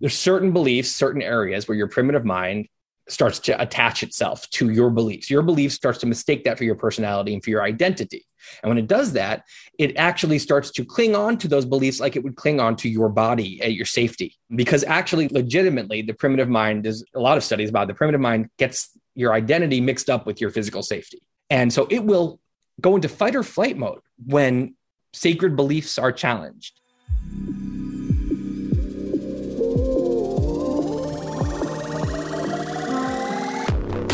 there's certain beliefs, certain areas where your primitive mind starts to attach itself to your beliefs. Your belief starts to mistake that for your personality and for your identity. And when it does that, it actually starts to cling on to those beliefs like it would cling on to your body at your safety. Because actually, legitimately, the primitive mind, there's a lot of studies about the primitive mind gets your identity mixed up with your physical safety. And so it will go into fight or flight mode when sacred beliefs are challenged.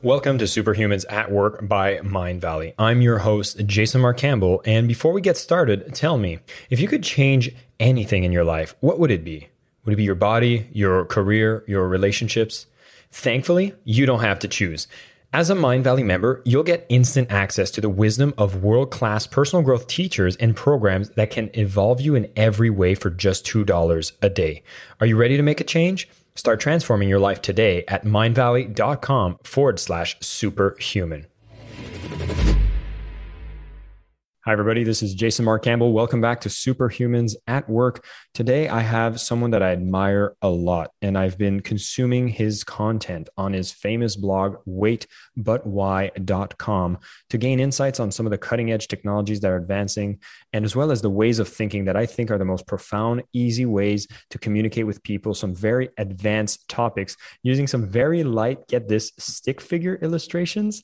Welcome to Superhumans at Work by Mindvalley. I'm your host, Jason Marc Campbell. And before we get started, tell me if you could change anything in your life, what would it be? Would it be your body, your career, your relationships? Thankfully, you don't have to choose. As a Mindvalley member, you'll get instant access to the wisdom of world class personal growth teachers and programs that can evolve you in every way for just $2 a day. Are you ready to make a change? Start transforming your life today at mindvalley.com forward slash superhuman. Hi, everybody. This is Jason Marc Campbell. Welcome back to Superhumans at Work. Today, I have someone that I admire a lot, and I've been consuming his content on his famous blog, waitbutwhy.com, to gain insights on some of the cutting edge technologies that are advancing, and as well as the ways of thinking that I think are the most profound, easy ways to communicate with people, some very advanced topics using some very light, get this, stick figure illustrations.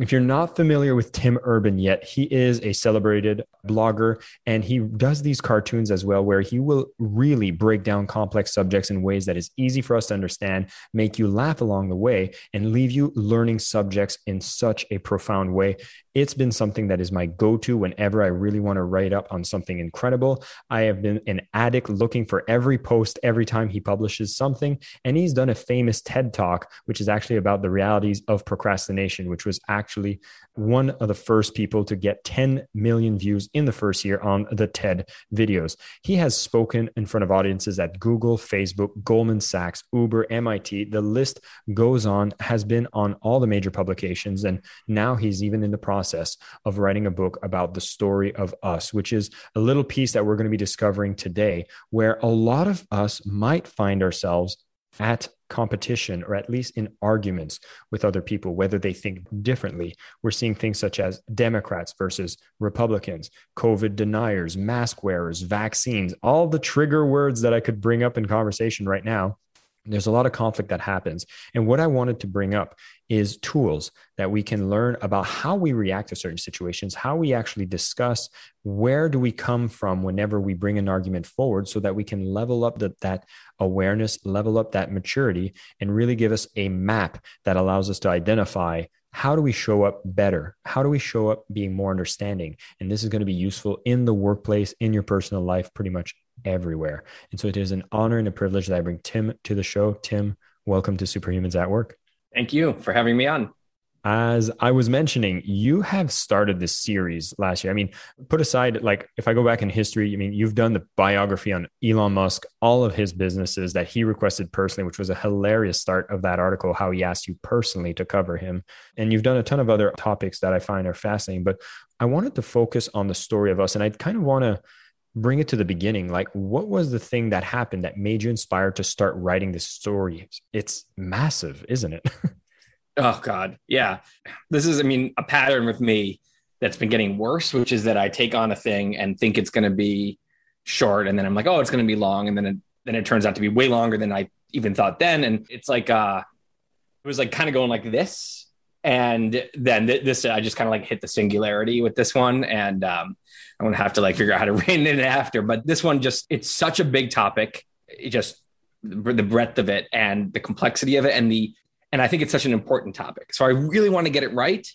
If you're not familiar with Tim Urban yet, he is a celebrated blogger and he does these cartoons as well, where he will really break down complex subjects in ways that is easy for us to understand, make you laugh along the way, and leave you learning subjects in such a profound way. It's been something that is my go to whenever I really want to write up on something incredible. I have been an addict looking for every post every time he publishes something. And he's done a famous TED talk, which is actually about the realities of procrastination, which was actually one of the first people to get 10 million views in the first year on the TED videos. He has spoken in front of audiences at Google, Facebook, Goldman Sachs, Uber, MIT. The list goes on, has been on all the major publications. And now he's even in the process of writing a book about the story of us, which is a little piece that we're going to be discovering today, where a lot of us might find ourselves at competition or at least in arguments with other people, whether they think differently. We're seeing things such as Democrats versus Republicans, COVID deniers, mask wearers, vaccines, all the trigger words that I could bring up in conversation right now there's a lot of conflict that happens. And what I wanted to bring up is tools that we can learn about how we react to certain situations, how we actually discuss where do we come from whenever we bring an argument forward so that we can level up the, that awareness, level up that maturity, and really give us a map that allows us to identify how do we show up better? How do we show up being more understanding? And this is going to be useful in the workplace, in your personal life, pretty much everywhere. And so it is an honor and a privilege that I bring Tim to the show. Tim, welcome to Superhumans at Work. Thank you for having me on. As I was mentioning, you have started this series last year. I mean, put aside, like, if I go back in history, I mean, you've done the biography on Elon Musk, all of his businesses that he requested personally, which was a hilarious start of that article, how he asked you personally to cover him. And you've done a ton of other topics that I find are fascinating. But I wanted to focus on the story of us. And I kind of want to bring it to the beginning like what was the thing that happened that made you inspired to start writing this story? It's massive isn't it? Oh god. Yeah. This is i mean a pattern with me that's been getting worse which is that i take on a thing and think it's going to be short and then i'm like oh it's going to be long and then it, then it turns out to be way longer than i even thought then and it's like uh it was like kind of going like this and then th- this i just kind of like hit the singularity with this one and um I'm gonna have to like figure out how to rein it after. But this one just it's such a big topic. It just the breadth of it and the complexity of it and the and I think it's such an important topic. So I really want to get it right.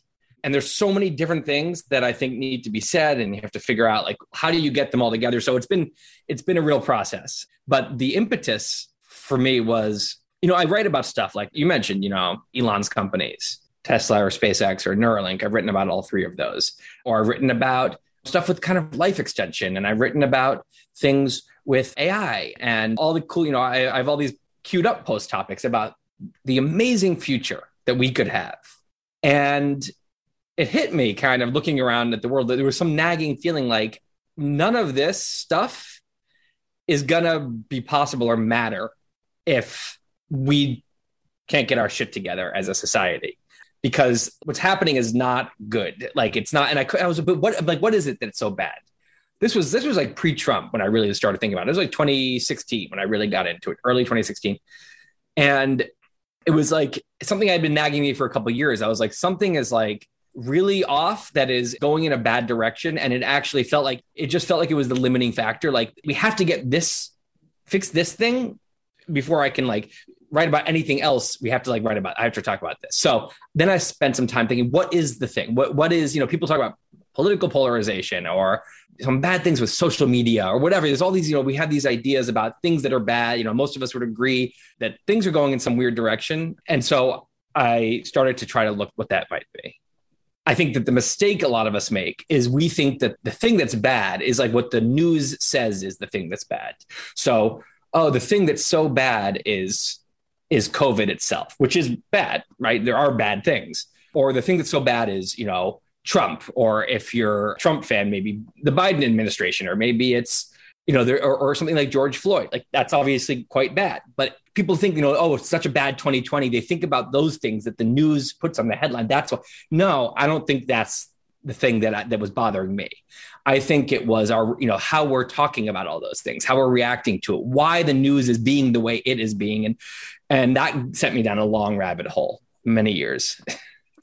And there's so many different things that I think need to be said, and you have to figure out like how do you get them all together. So it's been it's been a real process. But the impetus for me was, you know, I write about stuff like you mentioned, you know, Elon's companies Tesla or SpaceX or Neuralink. I've written about all three of those. Or I've written about stuff with kind of life extension. And I've written about things with AI and all the cool, you know, I, I have all these queued up post topics about the amazing future that we could have. And it hit me kind of looking around at the world that there was some nagging feeling like none of this stuff is going to be possible or matter if we can't get our shit together as a society because what's happening is not good. Like it's not and i, I was but what like what is it that's so bad? This was this was like pre-trump when i really started thinking about it. It was like 2016 when i really got into it early 2016 and it was like something i'd been nagging me for a couple years. I was like something is like really off that is going in a bad direction. And it actually felt like it just felt like it was the limiting factor. Like we have to get this fix this thing before i can like write about anything else we have to like write about i have to talk about this. So then i spent some time thinking what is the thing? What what is you know people talk about political polarization or some bad things with social media or whatever. There's all these you know we have these ideas about things that are bad. You know most of us would agree that things are going in some weird direction. And so i started to try to look what that might be. I think that the mistake a lot of us make is we think that the thing that's bad is like what the news says is the thing that's bad. So, oh, the thing that's so bad is is COVID itself, which is bad, right? There are bad things. Or the thing that's so bad is, you know, Trump, or if you're a Trump fan, maybe the Biden administration, or maybe it's, you know, there, or, or something like George Floyd. Like that's obviously quite bad. But people think, you know, oh, it's such a bad 2020. They think about those things that the news puts on the headline. That's what. No, I don't think that's the thing that I, that was bothering me. I think it was our, you know, how we're talking about all those things, how we're reacting to it, why the news is being the way it is being, and and that sent me down a long rabbit hole many years.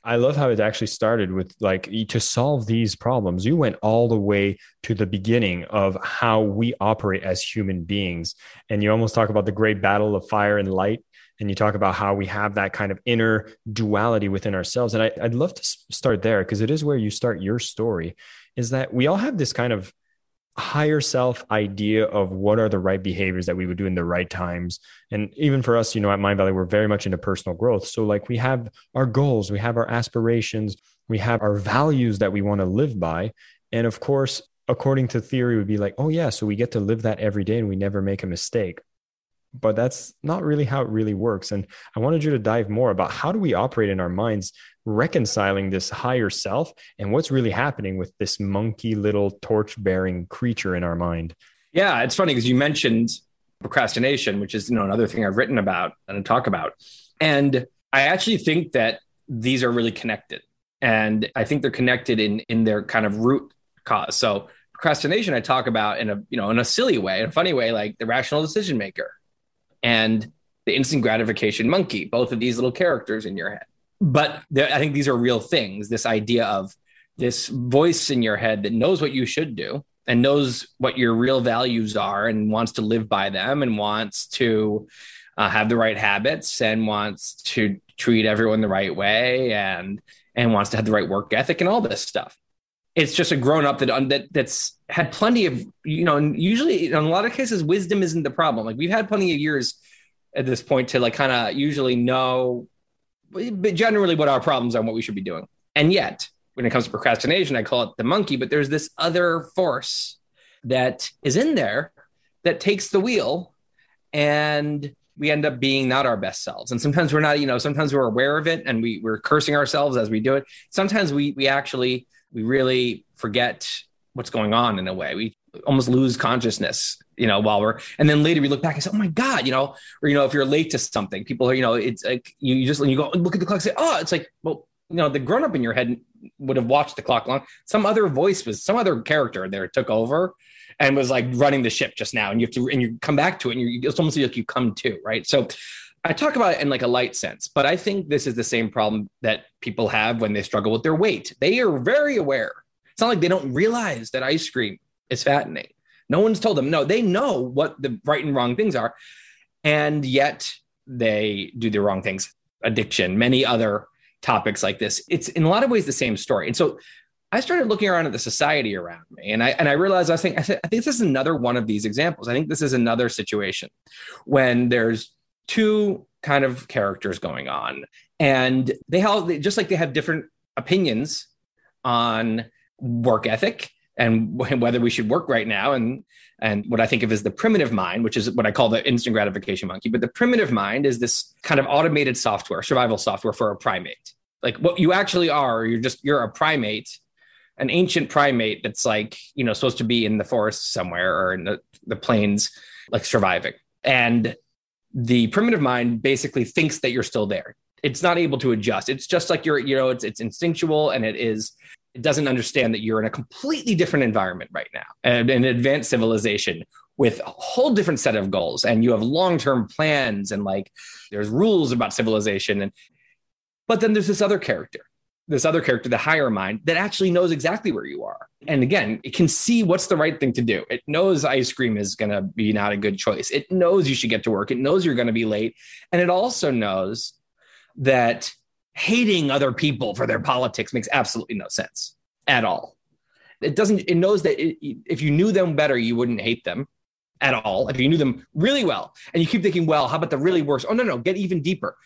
I love how it actually started with like to solve these problems. You went all the way to the beginning of how we operate as human beings. And you almost talk about the great battle of fire and light. And you talk about how we have that kind of inner duality within ourselves. And I, would love to start there because it is where you start your story is that we all have this kind of higher self idea of what are the right behaviors that we would do in the right times. And even for us, you know, at Mindvalley, we're very much into personal growth. So, like, we have our goals, we have our aspirations, we have our values that we want to live by. And of course, according to theory, would be like, oh, yeah, so we get to live that every day and we never make a mistake. But that's not really how it really works. And I wanted you to dive more about how do we operate in our minds reconciling this higher self and what's really happening with this monkey little torch bearing creature in our mind. Yeah, it's funny because you mentioned procrastination, which is you know another thing I've written about and talk about. And I actually think that these are really connected. And I think they're connected in in their kind of root cause. So procrastination I talk about in a you know in a silly way, in a funny way, like the rational decision maker and the instant gratification monkey, both of these little characters in your head but I think these are real things. This idea of this voice in your head that knows what you should do and knows what your real values are and wants to live by them and wants to uh, have the right habits and wants to treat everyone the right way and and wants to have the right work ethic and all this stuff. It's just a grown up that that that's had plenty of you know. And usually, in a lot of cases, wisdom isn't the problem. Like we've had plenty of years at this point to like kind of usually know but generally what our problems are and what we should be doing. And yet, when it comes to procrastination, I call it the monkey, but there's this other force that is in there that takes the wheel and we end up being not our best selves. And sometimes we're not, you know, sometimes we're aware of it and we, we're cursing ourselves as we do it. Sometimes we we actually we really forget what's going on in a way. We almost lose consciousness, you know, while we're, and then later we look back and say, oh my God, you know, or, you know, if you're late to something, people are, you know, it's like you, you just, you go look at the clock, say, oh, it's like, well, you know, the grown up in your head would have watched the clock long. Some other voice was, some other character there took over and was like running the ship just now. And you have to, and you come back to it and you, it's almost like you come to, right? So I talk about it in like a light sense, but I think this is the same problem that people have when they struggle with their weight. They are very aware. It's not like they don't realize that ice cream is fattening. No one's told them. No, they know what the right and wrong things are. And yet they do the wrong things. Addiction, many other topics like this. It's in a lot of ways the same story. And so I started looking around at the society around me, and I and I realized I think I, I think this is another one of these examples. I think this is another situation when there's two kind of characters going on. And they all, just like they have different opinions on work ethic and whether we should work right now and and what I think of as the primitive mind, which is what I call the instant gratification monkey. But the primitive mind is this kind of automated software, survival software for a primate. Like what you actually are, you're just you're a primate, an ancient primate that's like you know supposed to be in the forest somewhere or in the, the plains, like surviving. And the primitive mind basically thinks that you're still there. It's not able to adjust. It's just like you're, you know, it's it's instinctual and it is it doesn't understand that you're in a completely different environment right now, and an advanced civilization with a whole different set of goals and you have long-term plans and like there's rules about civilization and but then there's this other character this other character the higher mind that actually knows exactly where you are and again it can see what's the right thing to do it knows ice cream is going to be not a good choice it knows you should get to work it knows you're going to be late and it also knows that hating other people for their politics makes absolutely no sense at all. It doesn't, it knows that it, if you knew them better, you wouldn't hate them at all. If you knew them really well and you keep thinking, well, how about the really worst? Oh, no, no, get even deeper.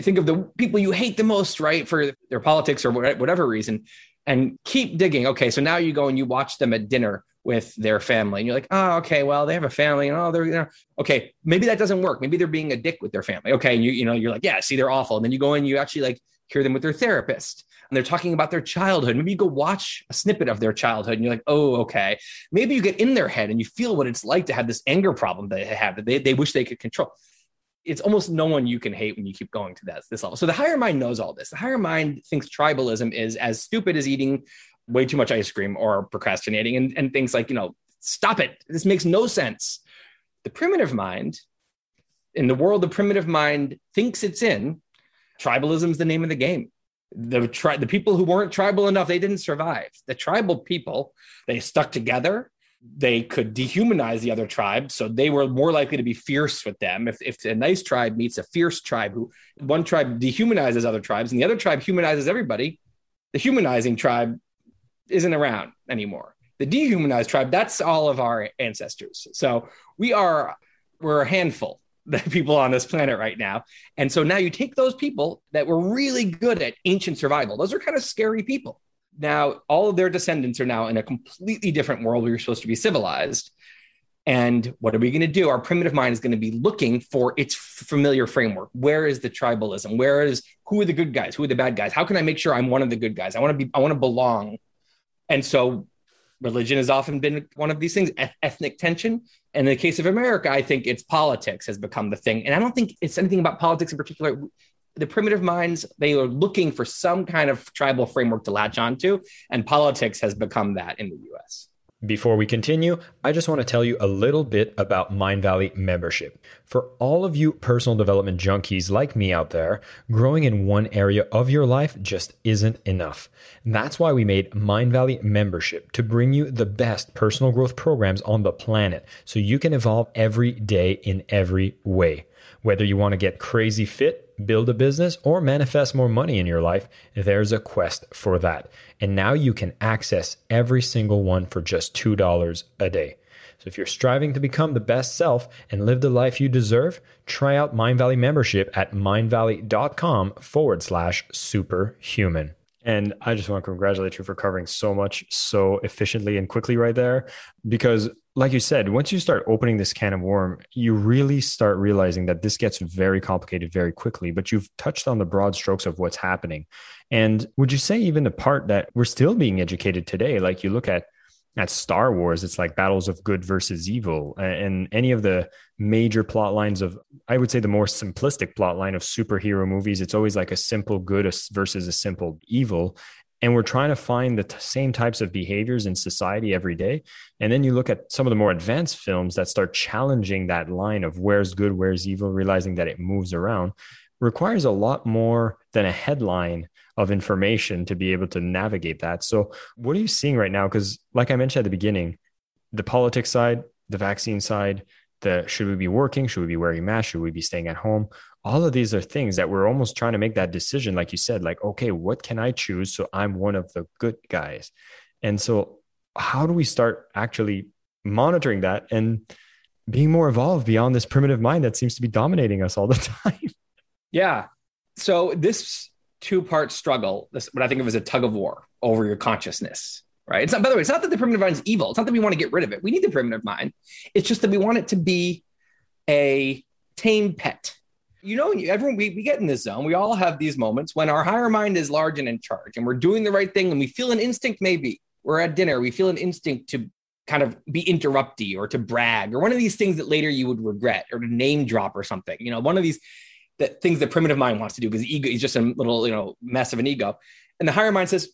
Think of the people you hate the most, right? For their politics or whatever reason, and keep digging. Okay, so now you go and you watch them at dinner with their family, and you're like, oh, okay, well, they have a family, and oh, they're, you know, okay, maybe that doesn't work. Maybe they're being a dick with their family. Okay, and you, you know, you're like, yeah, see, they're awful. And then you go and you actually like hear them with their therapist and they're talking about their childhood. Maybe you go watch a snippet of their childhood and you're like, oh, okay. Maybe you get in their head and you feel what it's like to have this anger problem that they have that they, they wish they could control. It's almost no one you can hate when you keep going to that, this level. So the higher mind knows all this. The higher mind thinks tribalism is as stupid as eating way too much ice cream or procrastinating and, and things like, you know, stop it. This makes no sense. The primitive mind, in the world the primitive mind thinks it's in, tribalism is the name of the game the tri- the people who weren't tribal enough they didn't survive the tribal people they stuck together they could dehumanize the other tribe so they were more likely to be fierce with them if, if a nice tribe meets a fierce tribe who one tribe dehumanizes other tribes and the other tribe humanizes everybody the humanizing tribe isn't around anymore the dehumanized tribe that's all of our ancestors so we are we're a handful the people on this planet right now. And so now you take those people that were really good at ancient survival. Those are kind of scary people. Now all of their descendants are now in a completely different world where you're supposed to be civilized. And what are we going to do? Our primitive mind is going to be looking for its familiar framework. Where is the tribalism? Where is who are the good guys? Who are the bad guys? How can I make sure I'm one of the good guys? I want to be I want to belong. And so religion has often been one of these things ethnic tension and in the case of america i think it's politics has become the thing and i don't think it's anything about politics in particular the primitive minds they are looking for some kind of tribal framework to latch onto and politics has become that in the us before we continue, I just want to tell you a little bit about Mindvalley membership. For all of you personal development junkies like me out there, growing in one area of your life just isn't enough. that's why we made Mindvalley membership to bring you the best personal growth programs on the planet so you can evolve every day in every way. Whether you want to get crazy fit, build a business, or manifest more money in your life, there's a quest for that. And now you can access every single one for just $2 a day. So if you're striving to become the best self and live the life you deserve, try out Mindvalley membership at mindvalley.com forward slash superhuman. And I just want to congratulate you for covering so much so efficiently and quickly right there. Because, like you said, once you start opening this can of worm, you really start realizing that this gets very complicated very quickly. But you've touched on the broad strokes of what's happening. And would you say, even the part that we're still being educated today, like you look at at Star Wars, it's like battles of good versus evil. And any of the major plot lines of, I would say, the more simplistic plot line of superhero movies, it's always like a simple good versus a simple evil. And we're trying to find the t- same types of behaviors in society every day. And then you look at some of the more advanced films that start challenging that line of where's good, where's evil, realizing that it moves around, requires a lot more than a headline of information to be able to navigate that. So, what are you seeing right now? Because, like I mentioned at the beginning, the politics side, the vaccine side, the should we be working? Should we be wearing masks? Should we be staying at home? All of these are things that we're almost trying to make that decision, like you said, like, okay, what can I choose so I'm one of the good guys? And so, how do we start actually monitoring that and being more evolved beyond this primitive mind that seems to be dominating us all the time? Yeah. So this two part struggle, this what I think of as a tug of war over your consciousness, right? It's not, by the way, it's not that the primitive mind is evil. It's not that we want to get rid of it. We need the primitive mind. It's just that we want it to be a tame pet. You know, everyone, we, we get in this zone. We all have these moments when our higher mind is large and in charge and we're doing the right thing and we feel an instinct, maybe we're at dinner, we feel an instinct to kind of be interrupty or to brag or one of these things that later you would regret or to name drop or something. You know, one of these that things the primitive mind wants to do because ego is just a little, you know, mess of an ego. And the higher mind says,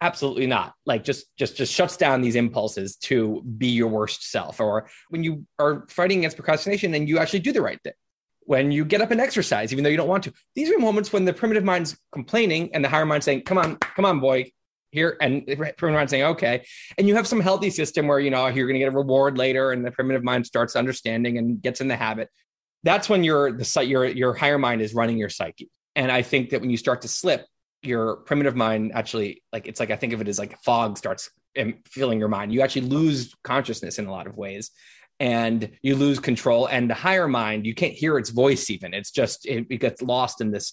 absolutely not. Like just just just shuts down these impulses to be your worst self. Or when you are fighting against procrastination and you actually do the right thing. When you get up and exercise, even though you don't want to. These are moments when the primitive mind's complaining and the higher mind saying, Come on, come on, boy, here and the primitive mind saying okay and you have some healthy system where you know you're going to get a reward later and the primitive mind starts understanding and gets in the habit that's when your the site your your higher mind is running your psyche and i think that when you start to slip your primitive mind actually like it's like i think of it as like fog starts filling your mind you actually lose consciousness in a lot of ways and you lose control and the higher mind you can't hear its voice even it's just it, it gets lost in this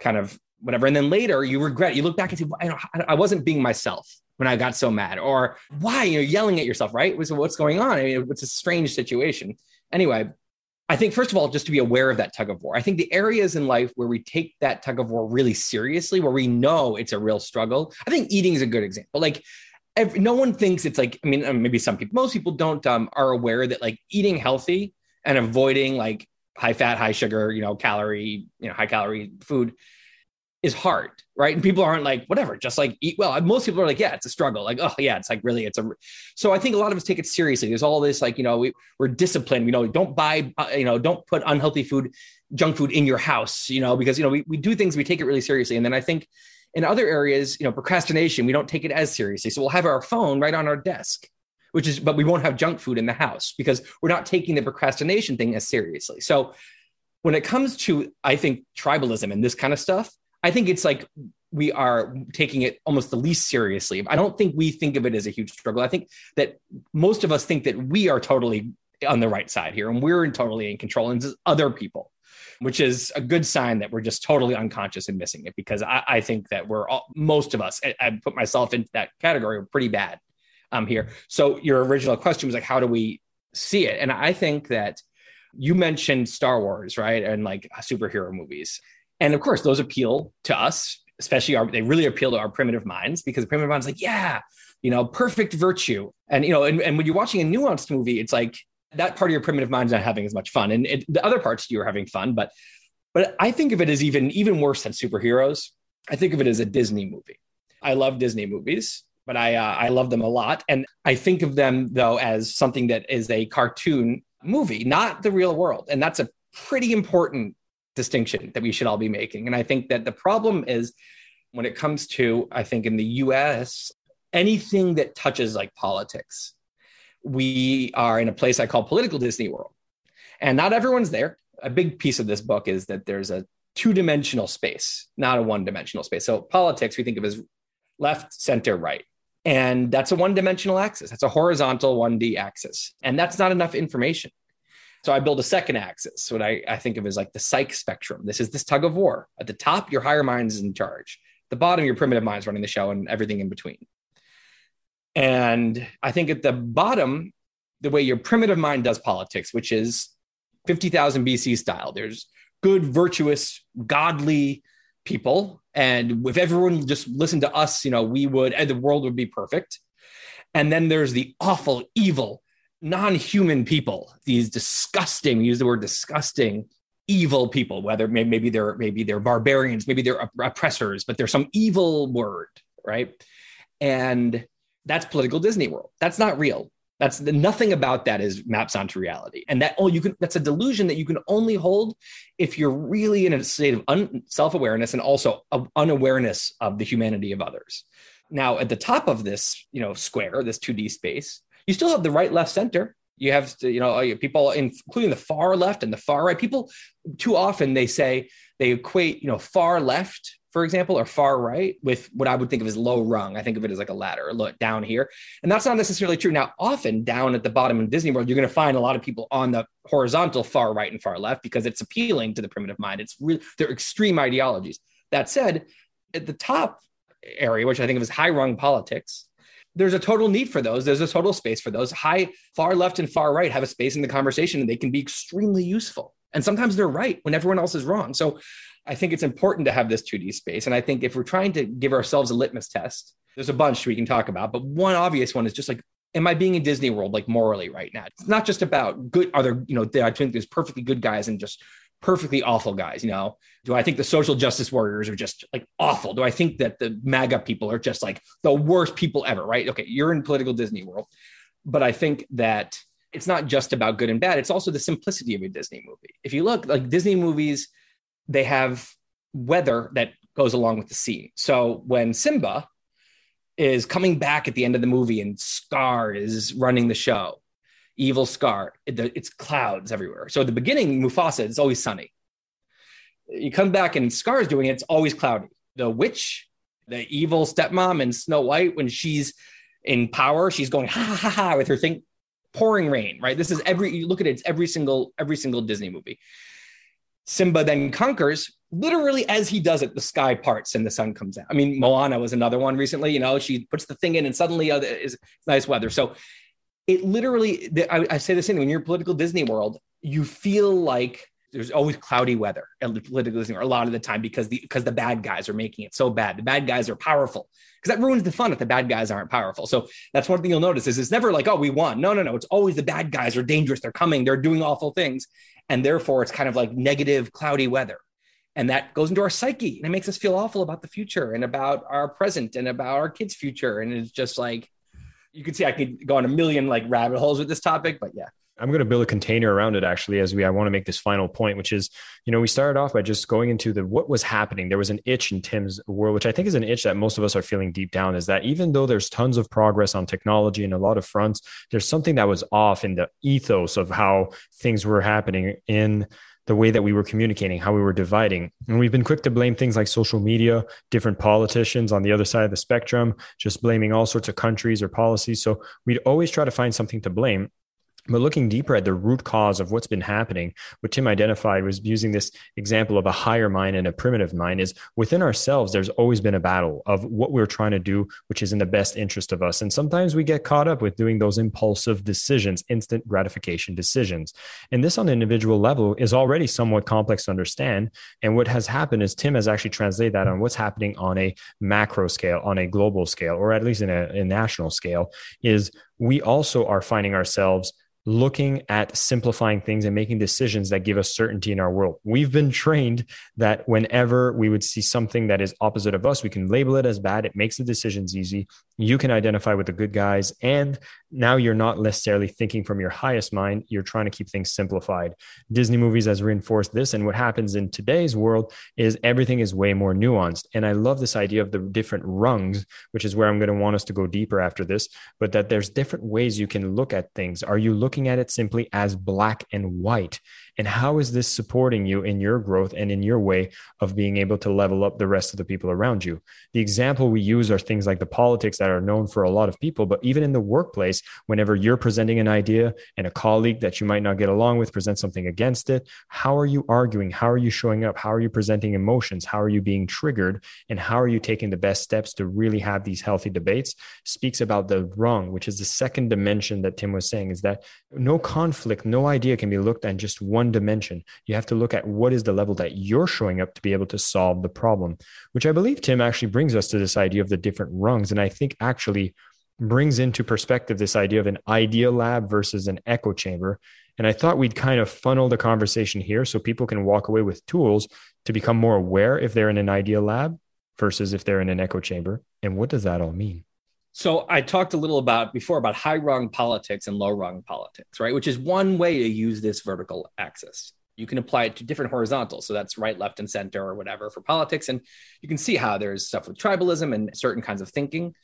kind of whatever. And then later you regret, you look back and say, I, I wasn't being myself when I got so mad, or why you're yelling at yourself, right? What's going on? I mean, it's a strange situation. Anyway, I think, first of all, just to be aware of that tug of war. I think the areas in life where we take that tug of war really seriously, where we know it's a real struggle, I think eating is a good example. Like, every, no one thinks it's like, I mean, uh, maybe some people, most people don't, um, are aware that like eating healthy and avoiding like high fat, high sugar, you know, calorie, you know, high calorie food is hard, right? And people aren't like, whatever, just like eat well. Most people are like, yeah, it's a struggle. Like, oh yeah, it's like really, it's a. So I think a lot of us take it seriously. There's all this like, you know, we, we're disciplined. You know, don't buy, uh, you know, don't put unhealthy food, junk food in your house. You know, because you know we we do things, we take it really seriously. And then I think in other areas, you know, procrastination, we don't take it as seriously. So we'll have our phone right on our desk. Which is, but we won't have junk food in the house because we're not taking the procrastination thing as seriously. So, when it comes to, I think, tribalism and this kind of stuff, I think it's like we are taking it almost the least seriously. I don't think we think of it as a huge struggle. I think that most of us think that we are totally on the right side here and we're in totally in control and it's other people, which is a good sign that we're just totally unconscious and missing it because I, I think that we're all, most of us, I, I, put myself into that category, are pretty bad um, here. So your original question was like, how do we see it? And I think that you mentioned Star Wars, right? And like superhero movies. And of course, those appeal to us, especially our, they really appeal to our primitive minds because primitive mind's like, yeah, you know, perfect virtue. And, you know, and, and when you're watching a nuanced movie, it's like that part of your primitive mind's not having as much fun. And it, the other parts you are having fun. But, but I think of it as even, even worse than superheroes. I think of it as a Disney movie. I love Disney movies, but I, uh, I love them a lot. And I think of them though as something that is a cartoon movie, not the real world. And that's a pretty important distinction that we should all be making. And I think that the problem is when it comes to, I think in the US, anything that touches like politics, we are in a place I call political Disney World. And not everyone's there. A big piece of this book is that there's a two dimensional space, not a one dimensional space. So politics we think of as left, center, right. And that's a one dimensional axis. That's a horizontal 1D axis. And that's not enough information. So I build a second axis, what I, I think of as like the psych spectrum. This is this tug of war. At the top, your higher mind is in charge. At the bottom, your primitive mind is running the show and everything in between. And I think at the bottom, the way your primitive mind does politics, which is 50,000 BC style, there's good, virtuous, godly people. And if everyone just listened to us, you know, we would, and the world would be perfect. And then there's the awful, evil, non-human people, these disgusting, use the word disgusting, evil people, whether maybe they're maybe they're barbarians, maybe they're oppressors, but there's some evil word, right? And that's political Disney World. That's not real. That's nothing about that is maps onto reality, and that oh, you can. That's a delusion that you can only hold if you're really in a state of un, self-awareness and also of unawareness of the humanity of others. Now, at the top of this, you know, square, this 2D space, you still have the right, left, center. You have, you know, uh, people, including the far left and the far right. People too often they say they equate, you know, far left for example, or far right with what I would think of as low rung. I think of it as like a ladder, look down here. And that's not necessarily true. Now, often down at the bottom in Disney World, you're going to find a lot of people on the horizontal far right and far left because it's appealing to the primitive mind. It's really, they're extreme ideologies. That said, at the top area, which I think of as high rung politics, there's a total need for those. There's a total space for those. High, far left, and far right have a space in the conversation and they can be extremely useful. And sometimes they're right when everyone else is wrong. So I think it's important to have this 2D space. And I think if we're trying to give ourselves a litmus test, there's a bunch we can talk about. But one obvious one is just like, am I being in Disney World like morally right now? It's not just about good, are there, you know, I think there's perfectly good guys and just perfectly awful guys. You know, do I think the social justice warriors are just like awful? Do I think that the MAGA people are just like the worst people ever? Right? Okay, you're in political Disney world, but I think that it's not just about good and bad. It's also the simplicity of a Disney movie. If you look like Disney movies, they have weather that goes along with the scene. So when Simba is coming back at the end of the movie and Scar is running the show, evil scar. It, it's clouds everywhere. So at the beginning, Mufasa, it's always sunny. You come back and Scar's doing it, it's always cloudy. The witch, the evil stepmom in Snow White, when she's in power, she's going ha ha ha, ha with her thing, pouring rain, right? This is every you look at it, it's every single, every single Disney movie. Simba then conquers literally as he does it, the sky parts and the sun comes out. I mean, Moana was another one recently. You know, she puts the thing in and suddenly uh, is nice weather. So it literally, I, I say the same when you're political Disney World, you feel like there's always cloudy weather at political Disney World a lot of the time because the because the bad guys are making it so bad. The bad guys are powerful because that ruins the fun if the bad guys aren't powerful. So that's one thing you'll notice is it's never like oh we won. No no no. It's always the bad guys are dangerous. They're coming. They're doing awful things, and therefore it's kind of like negative cloudy weather, and that goes into our psyche and it makes us feel awful about the future and about our present and about our kids' future. And it's just like you can see I could go on a million like rabbit holes with this topic, but yeah. I'm going to build a container around it actually as we I want to make this final point which is you know we started off by just going into the what was happening there was an itch in Tim's world which I think is an itch that most of us are feeling deep down is that even though there's tons of progress on technology and a lot of fronts there's something that was off in the ethos of how things were happening in the way that we were communicating, how we were dividing. And we've been quick to blame things like social media, different politicians on the other side of the spectrum, just blaming all sorts of countries or policies. So we'd always try to find something to blame. But looking deeper at the root cause of what's been happening, what Tim identified was using this example of a higher mind and a primitive mind is within ourselves, there's always been a battle of what we're trying to do, which is in the best interest of us. And sometimes we get caught up with doing those impulsive decisions, instant gratification decisions. And this on an individual level is already somewhat complex to understand. And what has happened is Tim has actually translated that on what's happening on a macro scale, on a global scale, or at least in a, a national scale, is we also are finding ourselves looking at simplifying things and making decisions that give us certainty in our world. We've been trained that whenever we would see something that is opposite of us, we can label it as bad. It makes the decisions easy. You can identify with the good guys. And now you're not necessarily thinking from your highest mind. You're trying to keep things simplified. Disney movies has reinforced this. And what happens in today's world is everything is way more nuanced. And I love this idea of the different rungs, which is where I'm going to want us to go deeper after this, but that there's different ways you can look at things. Are you looking at it simply as black and white. And how is this supporting you in your growth and in your way of being able to level up the rest of the people around you? The example we use are things like the politics that are known for a lot of people, but even in the workplace, whenever you're presenting an idea and a colleague that you might not get along with presents something against it, how are you arguing? How are you showing up? How are you presenting emotions? How are you being triggered? And how are you taking the best steps to really have these healthy debates? Speaks about the wrong, which is the second dimension that Tim was saying, is that no conflict, no idea can be looked at just one dimension. You have to look at what is the level that you're showing up to be able to solve the problem, which I believe Tim actually brings us to this idea of the different rungs. And I think actually brings into perspective this idea of an idea lab versus an echo chamber. And I thought we'd kind of funnel the conversation here so people can walk away with tools to become more aware if they're in an idea lab versus if they're in an echo chamber. And what does that all mean? So I talked a little about before about high rung politics and low rung politics, right? Which is one way to use this vertical axis. You can apply it to different horizontals. So that's right, left, and center or whatever for politics. And you can see how there's stuff with tribalism and certain kinds of thinking.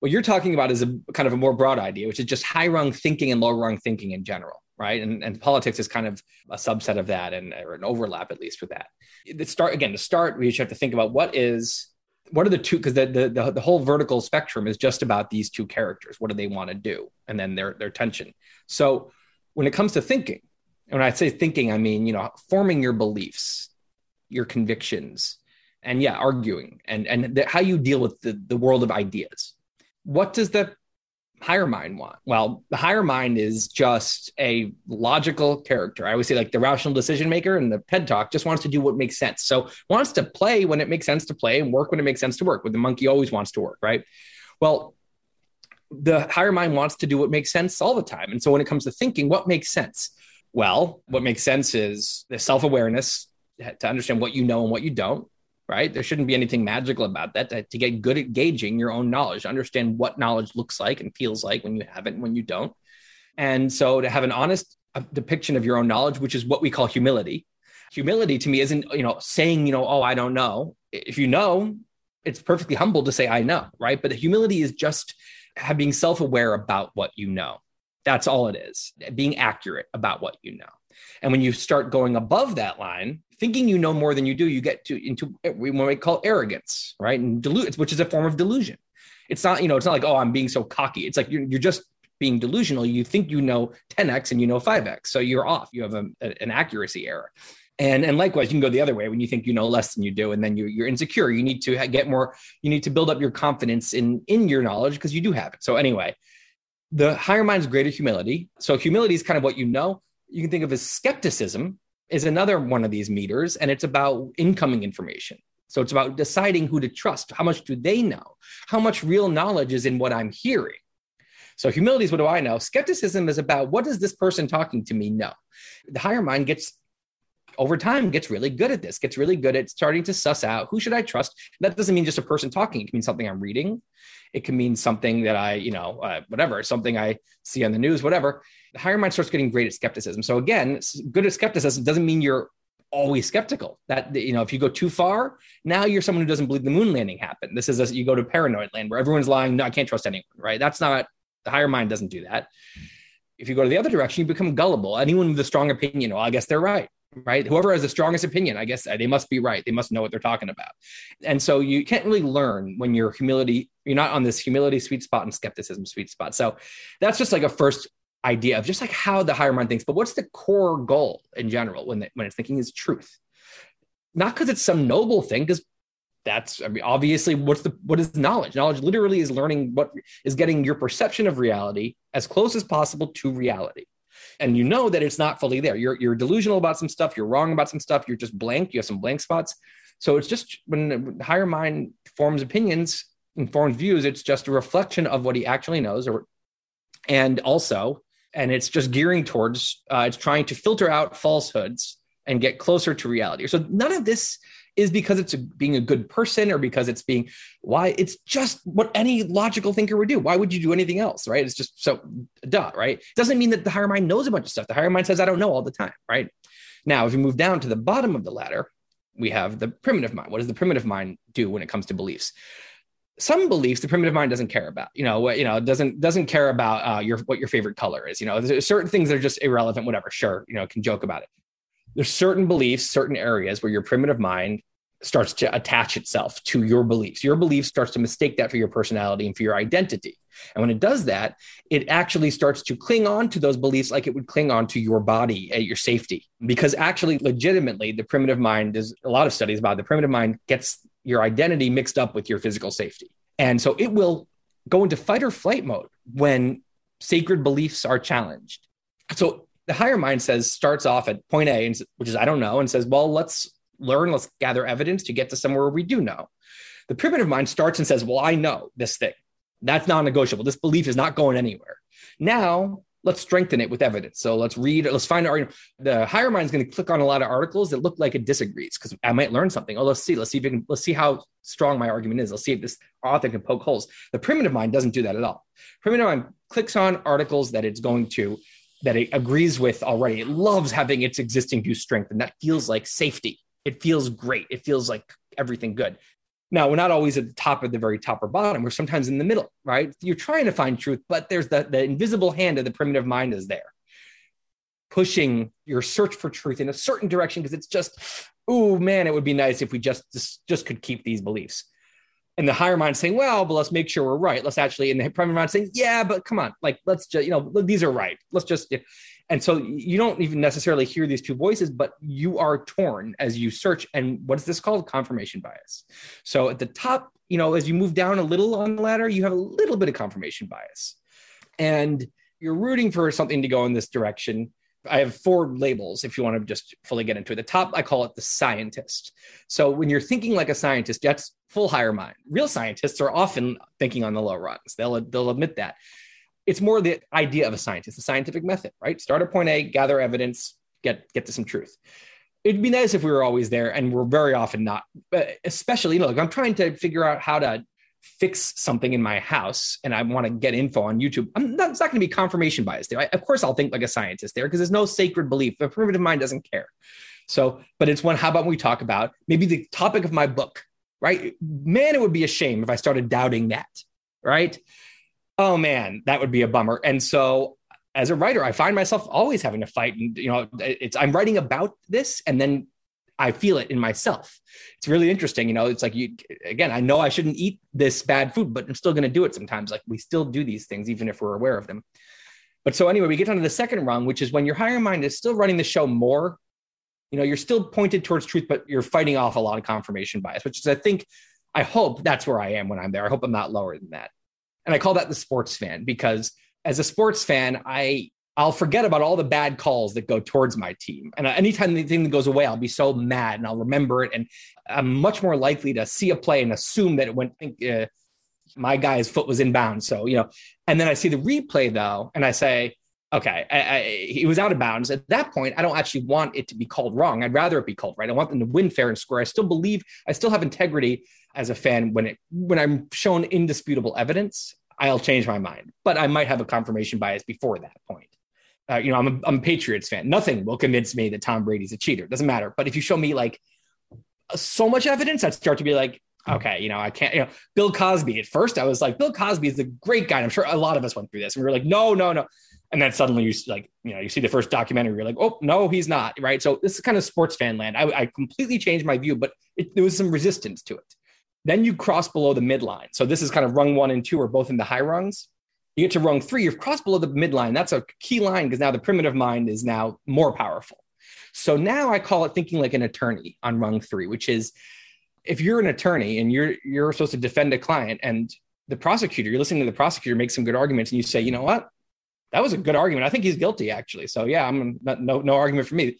What you're talking about is a kind of a more broad idea, which is just high rung thinking and low rung thinking in general. right? And, and politics is kind of a subset of that and or an overlap at least with that. The start again, to start, we should have to think about what is what are the two because the, the, the the whole vertical spectrum is just about these two characters. What do they want to do? And then their their tension. So when it comes to thinking, and when I say thinking, I mean, you know, forming your beliefs, your convictions, and yeah, arguing and and the, how you deal with the, the world of ideas. What does the higher mind want? Well, the higher mind is just a logical character. I always say like the rational decision maker and the TED talk just wants to do what makes sense. So wants to play when it makes sense to play and work when it makes sense to work. But the monkey always wants to work, right? Well, the higher mind wants to do what makes sense all the time. And so when it comes to thinking, what makes sense? Well, what makes sense is the self awareness to understand what you know and what you don't right? There shouldn't be anything magical about that to, get good at gauging your own knowledge, understand what knowledge looks like and feels like when you have it and when you don't. And so to have an honest uh, depiction of your own knowledge, which is what we call humility. Humility to me isn't, you know, saying, you know, oh, I don't know. If you know, it's perfectly humble to say I know, right? But the humility is just being self-aware about what you know. That's all it is. Being accurate about what you know. And when you start going above that line, thinking you know more than you do, you get to into what we call arrogance, right? And dilute, which is a form of delusion. It's not, you know, it's not like, oh, I'm being so cocky. It's like you're, you're just being delusional. You think you know 10x and you know 5x. So you're off. You have a, a, an accuracy error. And, and likewise, you can go the other way when you think you know less than you do, and then you, you're insecure. You need to get more. You need to build up your confidence in in your knowledge because you do have it. So anyway, the higher mind is greater humility. So humility is kind of what you know you can think of as skepticism is another one of these meters, and it's about incoming information. So it's about deciding who to trust. How much do they know? How much real knowledge is in what I'm hearing? So humility is what do I know? Skepticism is about what does this person talking to me know? The higher mind gets over time gets really good at this, gets really good at starting to suss out who should I trust. That doesn't mean just a person talking. It can mean something I'm reading. It can mean something that I, you know, uh, whatever, something I see on the news, whatever the higher mind starts getting great at skepticism. So again, good at skepticism doesn't mean you're always skeptical. That you know, if you go too far, now you're someone who doesn't believe the moon landing happened. This is a, you go to paranoid land where everyone's lying. No, I can't trust anyone. Right? That's not the higher mind doesn't do that. If you go to the other direction, you become gullible. Anyone with a strong opinion, well, I guess they're right. Right. Whoever has the strongest opinion, I guess uh, they must be right. They must know what they're talking about. And so you can't really learn when your humility, you're not on this humility sweet spot and skepticism sweet spot. So that's just like a first idea of just like how the higher mind thinks, but what's the core goal in general when, when it's thinking is truth? Not because it's some noble thing, because that's I mean, obviously what's the what is knowledge? Knowledge literally is learning what is getting your perception of reality as close as possible to reality. And you know that it's not fully there. You're you're delusional about some stuff, you're wrong about some stuff, you're just blank, you have some blank spots. So it's just when the higher mind forms opinions, informs views, it's just a reflection of what he actually knows or and also and it's just gearing towards uh, it's trying to filter out falsehoods and get closer to reality. So none of this is because it's a, being a good person or because it's being why it's just what any logical thinker would do. Why would you do anything else, right? It's just so duh, right? It doesn't mean that the higher mind knows a bunch of stuff. The higher mind says I don't know all the time, right? Now, if you move down to the bottom of the ladder, we have the primitive mind. What does the primitive mind do when it comes to beliefs? some beliefs the primitive mind doesn't care about you know what you know doesn't doesn't care about uh, your what your favorite color is you know there's certain things that are just irrelevant whatever sure you know can joke about it there's certain beliefs certain areas where your primitive mind starts to attach itself to your beliefs your belief starts to mistake that for your personality and for your identity and when it does that it actually starts to cling on to those beliefs like it would cling on to your body at your safety because actually legitimately the primitive mind there's a lot of studies about it. the primitive mind gets your identity mixed up with your physical safety. And so it will go into fight or flight mode when sacred beliefs are challenged. So the higher mind says starts off at point A, which is I don't know, and says, well, let's learn, let's gather evidence to get to somewhere we do know. The primitive mind starts and says, well, I know this thing. That's non-negotiable. This belief is not going anywhere. Now let's strengthen it with evidence. So let's read, let's find our, the higher mind is going to click on a lot of articles that look like it disagrees because I might learn something. Oh, let's see, let's see if can, let's see how strong my argument is. Let's see if this author can poke holes. The primitive mind doesn't do that at all. Primitive mind clicks on articles that it's going to, that it agrees with already. It loves having its existing view strengthened. That feels like safety. It feels great. It feels like everything good. Now, we're not always at the top of the very top or bottom. We're sometimes in the middle, right? You're trying to find truth, but there's the, the invisible hand of the primitive mind is there. pushing your search for truth in a certain direction because it's just, oh man, it would be nice if we just, just just could keep these beliefs. And the higher mind saying, well, but let's make sure we're right. Let's actually, and the primary mind saying, yeah, but come on, like let's just, you know, these are right. Let's just, and so you don't even necessarily hear these two voices, but you are torn as you search. And what's this called? Confirmation bias. So at the top, you know, as you move down a little on the ladder, you have a little bit of confirmation bias. And you're rooting for something to go in this direction. I have four labels if you want to just fully get into it. The top, I call it the scientist. So when you're thinking like a scientist, that's full higher mind. Real scientists are often thinking on the low rungs. They'll they'll admit that. It's more the idea of a scientist, the scientific method, right? Start at point A, gather evidence, get get to some truth. It'd be nice if we were always there, and we're very often not. Especially, you know, like I'm trying to figure out how to fix something in my house and I want to get info on YouTube, I'm not, it's not going to be confirmation bias there. I, of course, I'll think like a scientist there because there's no sacred belief. The primitive mind doesn't care. So, but it's one, how about when we talk about maybe the topic of my book, right? Man, it would be a shame if I started doubting that, right? Oh man, that would be a bummer. And so as a writer, I find myself always having to fight. And, you know, it's, I'm writing about this and then I feel it in myself. It's really interesting. You know, it's like you, again, I know I shouldn't eat this bad food, but I'm still going to do it sometimes. Like we still do these things, even if we're aware of them. But so anyway, we get on to the second rung, which is when your higher mind is still running the show more. You know, you're still pointed towards truth, but you're fighting off a lot of confirmation bias, which is, I think, I hope that's where I am when I'm there. I hope I'm not lower than that. And I call that the sports fan because as a sports fan, I I'll forget about all the bad calls that go towards my team. And anytime anything goes away, I'll be so mad and I'll remember it. And I'm much more likely to see a play and assume that it went, uh, my guy's foot was in bounds. So, you know, and then I see the replay though, and I say, okay, I, I, he was out of bounds. At that point, I don't actually want it to be called wrong. I'd rather it be called right. I want them to win fair and square. I still believe, I still have integrity as a fan when it, when I'm shown indisputable evidence. I'll change my mind, but I might have a confirmation bias before that point. Uh, you know, I'm a, I'm a Patriots fan. Nothing will convince me that Tom Brady's a cheater. It doesn't matter. But if you show me like so much evidence, I'd start to be like, okay, you know, I can't, you know, Bill Cosby. At first, I was like, Bill Cosby is a great guy. And I'm sure a lot of us went through this. And we were like, no, no, no. And then suddenly you like, you know, you see the first documentary, you're like, oh, no, he's not. Right. So this is kind of sports fan land. I, I completely changed my view, but it, there was some resistance to it. Then you cross below the midline. So this is kind of rung one and two are both in the high rungs you get to rung three, you've crossed below the midline. That's a key line because now the primitive mind is now more powerful. So now I call it thinking like an attorney on rung three, which is if you're an attorney and you're you're supposed to defend a client and the prosecutor, you're listening to the prosecutor make some good arguments and you say, you know what? That was a good argument. I think he's guilty actually. So yeah, I'm not, no no argument for me.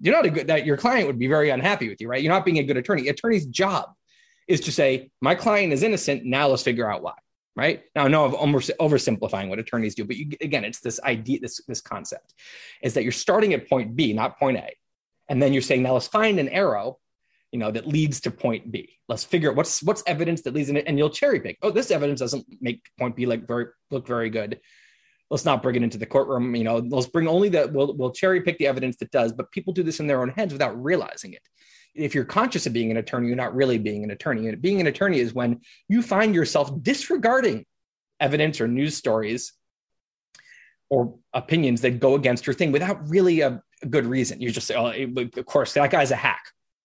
You're not a good that your client would be very unhappy with you, right? You're not being a good attorney. Attorney's job is to say, my client is innocent. Now let's figure out why right? Now i know i'm almost oversimplifying what attorneys do but you, again it's this idea this this concept is that you're starting at point b not point a and then you're saying now let's find an arrow you know that leads to point b. Let's figure out what's what's evidence that leads in it? And you'll cherry pick oh this evidence doesn't make point b like very look very good. Let's not bring it into the courtroom you know let's bring only that we'll, we'll cherry pick the evidence that does but people do this in their own heads without realizing it if you're conscious of being an attorney, you're not really being an attorney. And being an attorney is when you find yourself disregarding evidence or news stories or opinions that go against your thing without really a, good reason. You just say, oh, of course, that guy's a hack.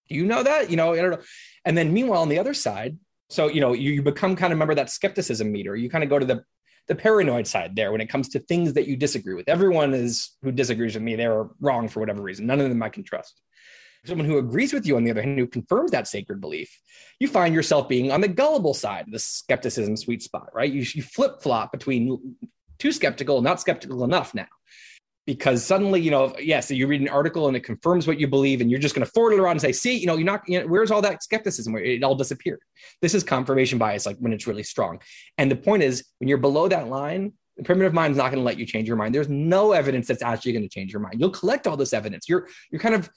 Do you know that? You know, I don't know. And then meanwhile, on the other side, so you know, you, you become kind of remember that skepticism meter. You kind of go to the the paranoid side there when it comes to things that you disagree with. Everyone is who disagrees with me, they're wrong for whatever reason. None of them I can trust someone who agrees with you, on the other hand, who confirms that sacred belief, you find yourself being on the gullible side of the skepticism sweet spot, right? You, you flip flop between too skeptical, not skeptical enough now. Because suddenly, you know, yes, yeah, so you read an article and it confirms what you believe, and you're just going to forward it around and say, see, you know, you're not, you know, where's all that skepticism? Where it all disappeared. This is confirmation bias, like when it's really strong. And the point is, when you're below that line, the primitive mind is not going to let you change your mind. There's no evidence that's actually going to change your mind. You'll collect all this evidence. You're you're kind of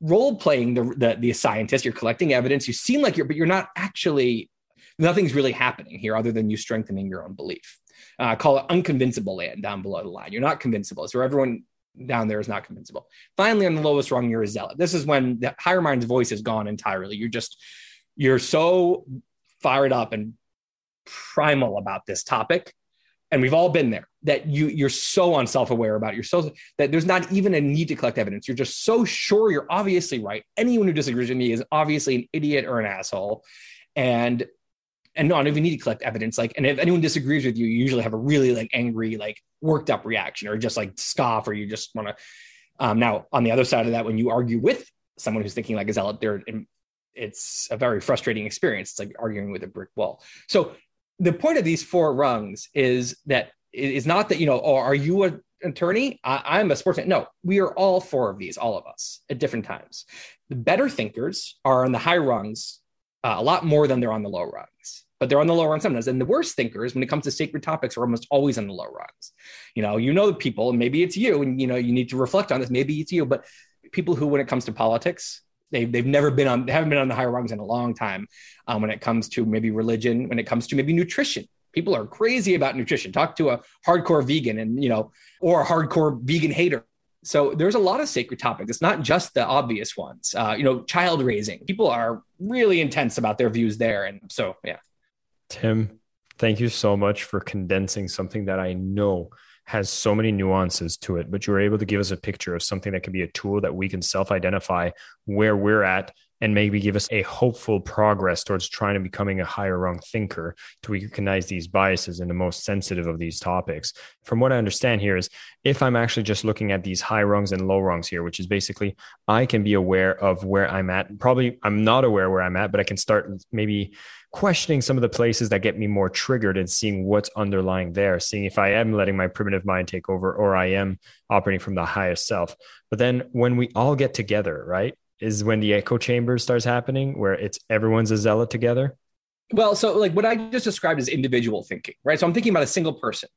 role playing the, the the scientist. You're collecting evidence. You seem like you're, but you're not actually. Nothing's really happening here other than you strengthening your own belief. Uh, call it unconvincible land down below the line. You're not convincible. So everyone down there is not convincible. Finally, on the lowest rung, you're a zealot. This is when the higher mind's voice is gone entirely. You're just you're so fired up and primal about this topic and we've all been there that you you're so unself-aware about so that there's not even a need to collect evidence. You're just so sure you're obviously right. Anyone who disagrees with me is obviously an idiot or an asshole. And and not even need to collect evidence. Like and if anyone disagrees with you you usually have a really like angry like worked up reaction or just like scoff or you just want to um, now on the other side of that when you argue with someone who's thinking like a zealot they're it's a very frustrating experience. It's like arguing with a brick wall. So the point of these four rungs is that it is not that you know oh are you an attorney? I, i'm a sportsman no we are all four of these all of us at different times. The better thinkers are on the high rungs uh, a lot more than they're on the low rungs but they're on the low rungs sometimes. And the worst thinkers when it comes to sacred topics are almost always on the low rungs. You know you know the people and maybe it's you and you know you need to reflect on this maybe it's you but people who when it comes to politics They've, they've never been on, they haven't been on the higher rungs in a long time um, when it comes to maybe religion, when it comes to maybe nutrition. People are crazy about nutrition. Talk to a hardcore vegan and, you know, or a hardcore vegan hater. So there's a lot of sacred topics. It's not just the obvious ones. Uh, you know, child raising. People are really intense about their views there. And so, yeah. Tim, thank you so much for condensing something that I know has so many nuances to it, but you were able to give us a picture of something that can be a tool that we can self identify where we're at and maybe give us a hopeful progress towards trying to becoming a higher rung thinker to recognize these biases in the most sensitive of these topics. From what I understand here is if I'm actually just looking at these high rungs and low rungs here, which is basically I can be aware of where I'm at. Probably I'm not aware where I'm at, but I can start maybe questioning some of the places that get me more triggered and seeing what's underlying there, seeing if I am letting my primitive mind take over or I am operating from the highest self. But then when we all get together, right, is when the echo chamber starts happening, where it's everyone's a zealot together. Well, so like what I just described is individual thinking, right? So I'm thinking about a single person.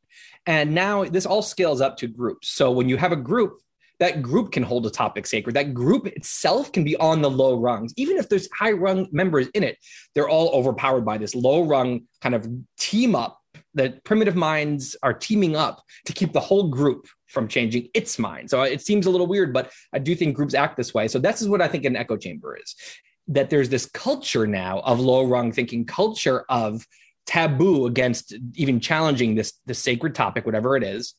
And now this all scales up to groups. So when you have a group, that group can hold a topic sacred. That group itself can be on the low rungs. Even if there's high rung members in it, they're all overpowered by this low rung kind of team up. that primitive minds are teaming up to keep the whole group from changing its mind. So it seems a little weird, but I do think groups act this way. So this is what I think an echo chamber is that there's this culture now of low rung thinking, culture of taboo against even challenging this, this sacred topic, whatever it is.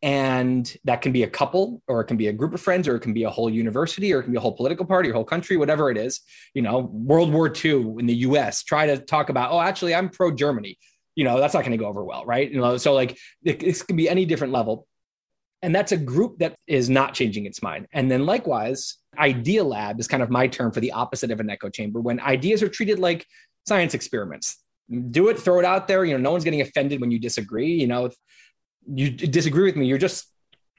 And that can be a couple or it can be a group of friends or it can be a whole university or it can be a whole political party or whole country whatever it is. You know world war ii in the us try to talk about oh actually i'm pro germany you know that's not going to go over well right? You know so like this can be any different level and that's a group that is not changing its mind. And then likewise idea lab is kind of my term for the opposite of an echo chamber. When ideas are treated like science experiments do it throw it out there. You know no one's getting offended when you disagree. You know you disagree with me, you're just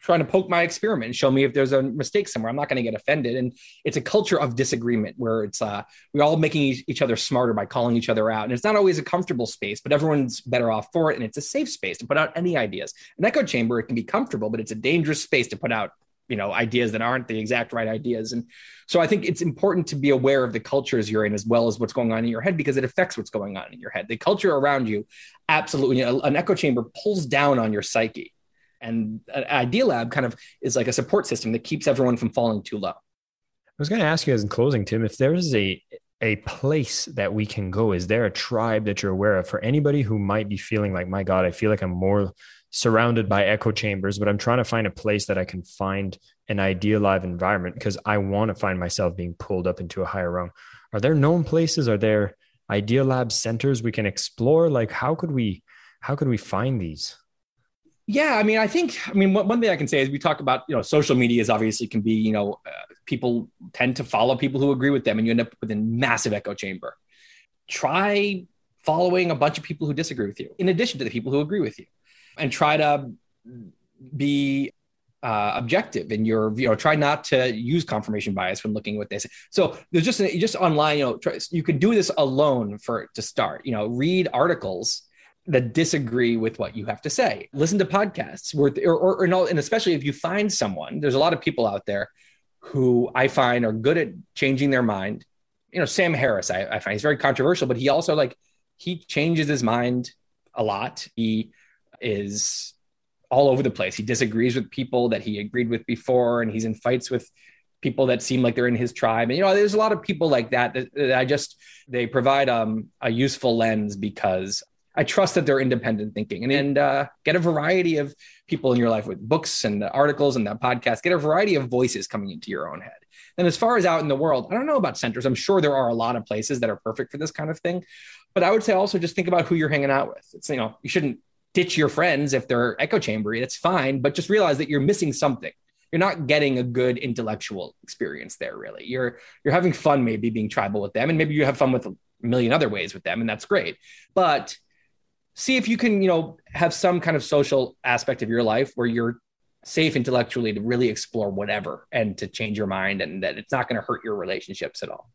trying to poke my experiment and show me if there's a mistake somewhere. I'm not going to get offended. And it's a culture of disagreement where it's uh, we're all making each other smarter by calling each other out. And it's not always a comfortable space, but everyone's better off for it. And it's a safe space to put out any ideas. An echo chamber, it can be comfortable, but it's a dangerous space to put out you know ideas that aren't the exact right ideas and so i think it's important to be aware of the cultures you're in as well as what's going on in your head because it affects what's going on in your head the culture around you absolutely an echo chamber pulls down on your psyche and idea lab kind of is like a support system that keeps everyone from falling too low. I was going to ask you as in closing tim if there is a a place that we can go is there a tribe that you're aware of? For anybody who might be feeling like my god i feel like i'm more surrounded by echo chambers but i'm trying to find a place that i can find an idea lab environment because i want to find myself being pulled up into a higher rung are there known places? Are there idea lab centers we can explore? Like how could we how could we find these yeah, I mean, I think, I mean, one, one thing I can say is we talk about, you know, social medias obviously can be, you know, uh, people tend to follow people who agree with them and you end up with a massive echo chamber. Try following a bunch of people who disagree with you, in addition to the people who agree with you, and try to be uh, objective in your, you know, try not to use confirmation bias when looking they say. So there's just, just online, you know, try, you can do this alone for to start, you know, read articles that disagree with what you have to say. Listen to podcasts or, or, or and especially if you find someone, there's a lot of people out there who I find are good at changing their mind. You know, Sam Harris, I, I find he's very controversial, but he also like, he changes his mind a lot. He is all over the place. He disagrees with people that he agreed with before, and he's in fights with people that seem like they're in his tribe. And you know, there's a lot of people like that that, that I just they provide um, a useful lens because I trust that they're independent thinking and, and uh, get a variety of people in your life with books and articles and that podcast. Get a variety of voices coming into your own head. And as far as out in the world, I don't know about centers. I'm sure there are a lot of places that are perfect for this kind of thing. But I would say also just think about who you're hanging out with. It's, you know, you shouldn't ditch your friends if they're echo chambery. That's fine. But just realize that you're missing something. You're not getting a good intellectual experience there, really. You're you're having fun maybe being tribal with them, and maybe you have fun with a million other ways with them, and that's great. But see if you can, you know, have some kind of social aspect of your life where you're safe intellectually to really explore whatever and to change your mind and that it's not going to hurt your relationships at all.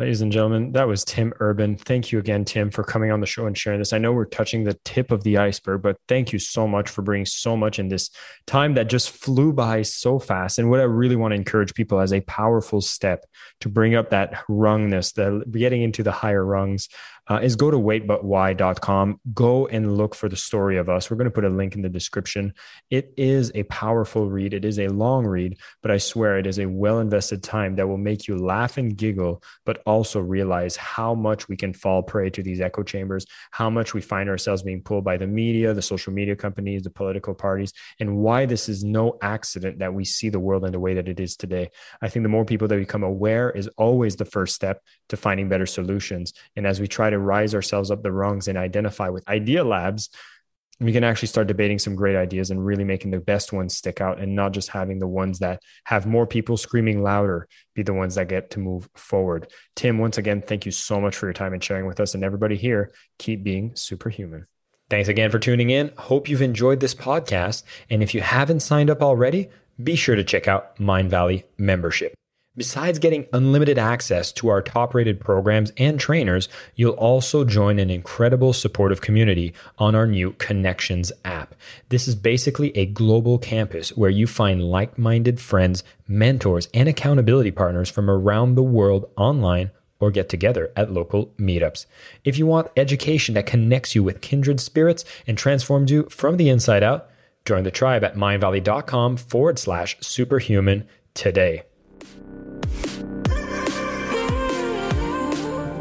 Ladies and gentlemen, that was Tim Urban. Thank you again, Tim, for coming on the show and sharing this. I know we're touching the tip of the iceberg, but thank you so much for bringing so much in this time that just flew by so fast. And what I really want to encourage people as a powerful step to bring up that rungness, the getting into the higher rungs uh, is go to waitbutwhy.com. Go and look for the story of us. We're going to put a link in the description. It is a powerful read. It is a long read, but I swear it is a well invested time that will make you laugh and giggle, but also realize how much we can fall prey to these echo chambers, how much we find ourselves being pulled by the media, the social media companies, the political parties, and why this is no accident that we see the world in the way that it is today. I think the more people that become aware is always the first step to finding better solutions. And as we try to rise ourselves up the rungs and identify with idea labs, we can actually start debating some great ideas and really making the best ones stick out and not just having the ones that have more people screaming louder be the ones that get to move forward. Tim, once again, thank you so much for your time and sharing with us. And everybody here, keep being superhuman. Thanks again for tuning in. Hope you've enjoyed this podcast. And if you haven't signed up already, be sure to check out Mindvalley membership. Besides getting unlimited access to our top rated programs and trainers, you'll also join an incredible supportive community on our new Connections app. This is basically a global campus where you find like minded friends, mentors, and accountability partners from around the world online or get together at local meetups. If you want education that connects you with kindred spirits and transforms you from the inside out, join the tribe at mindvalley.com forward slash superhuman today.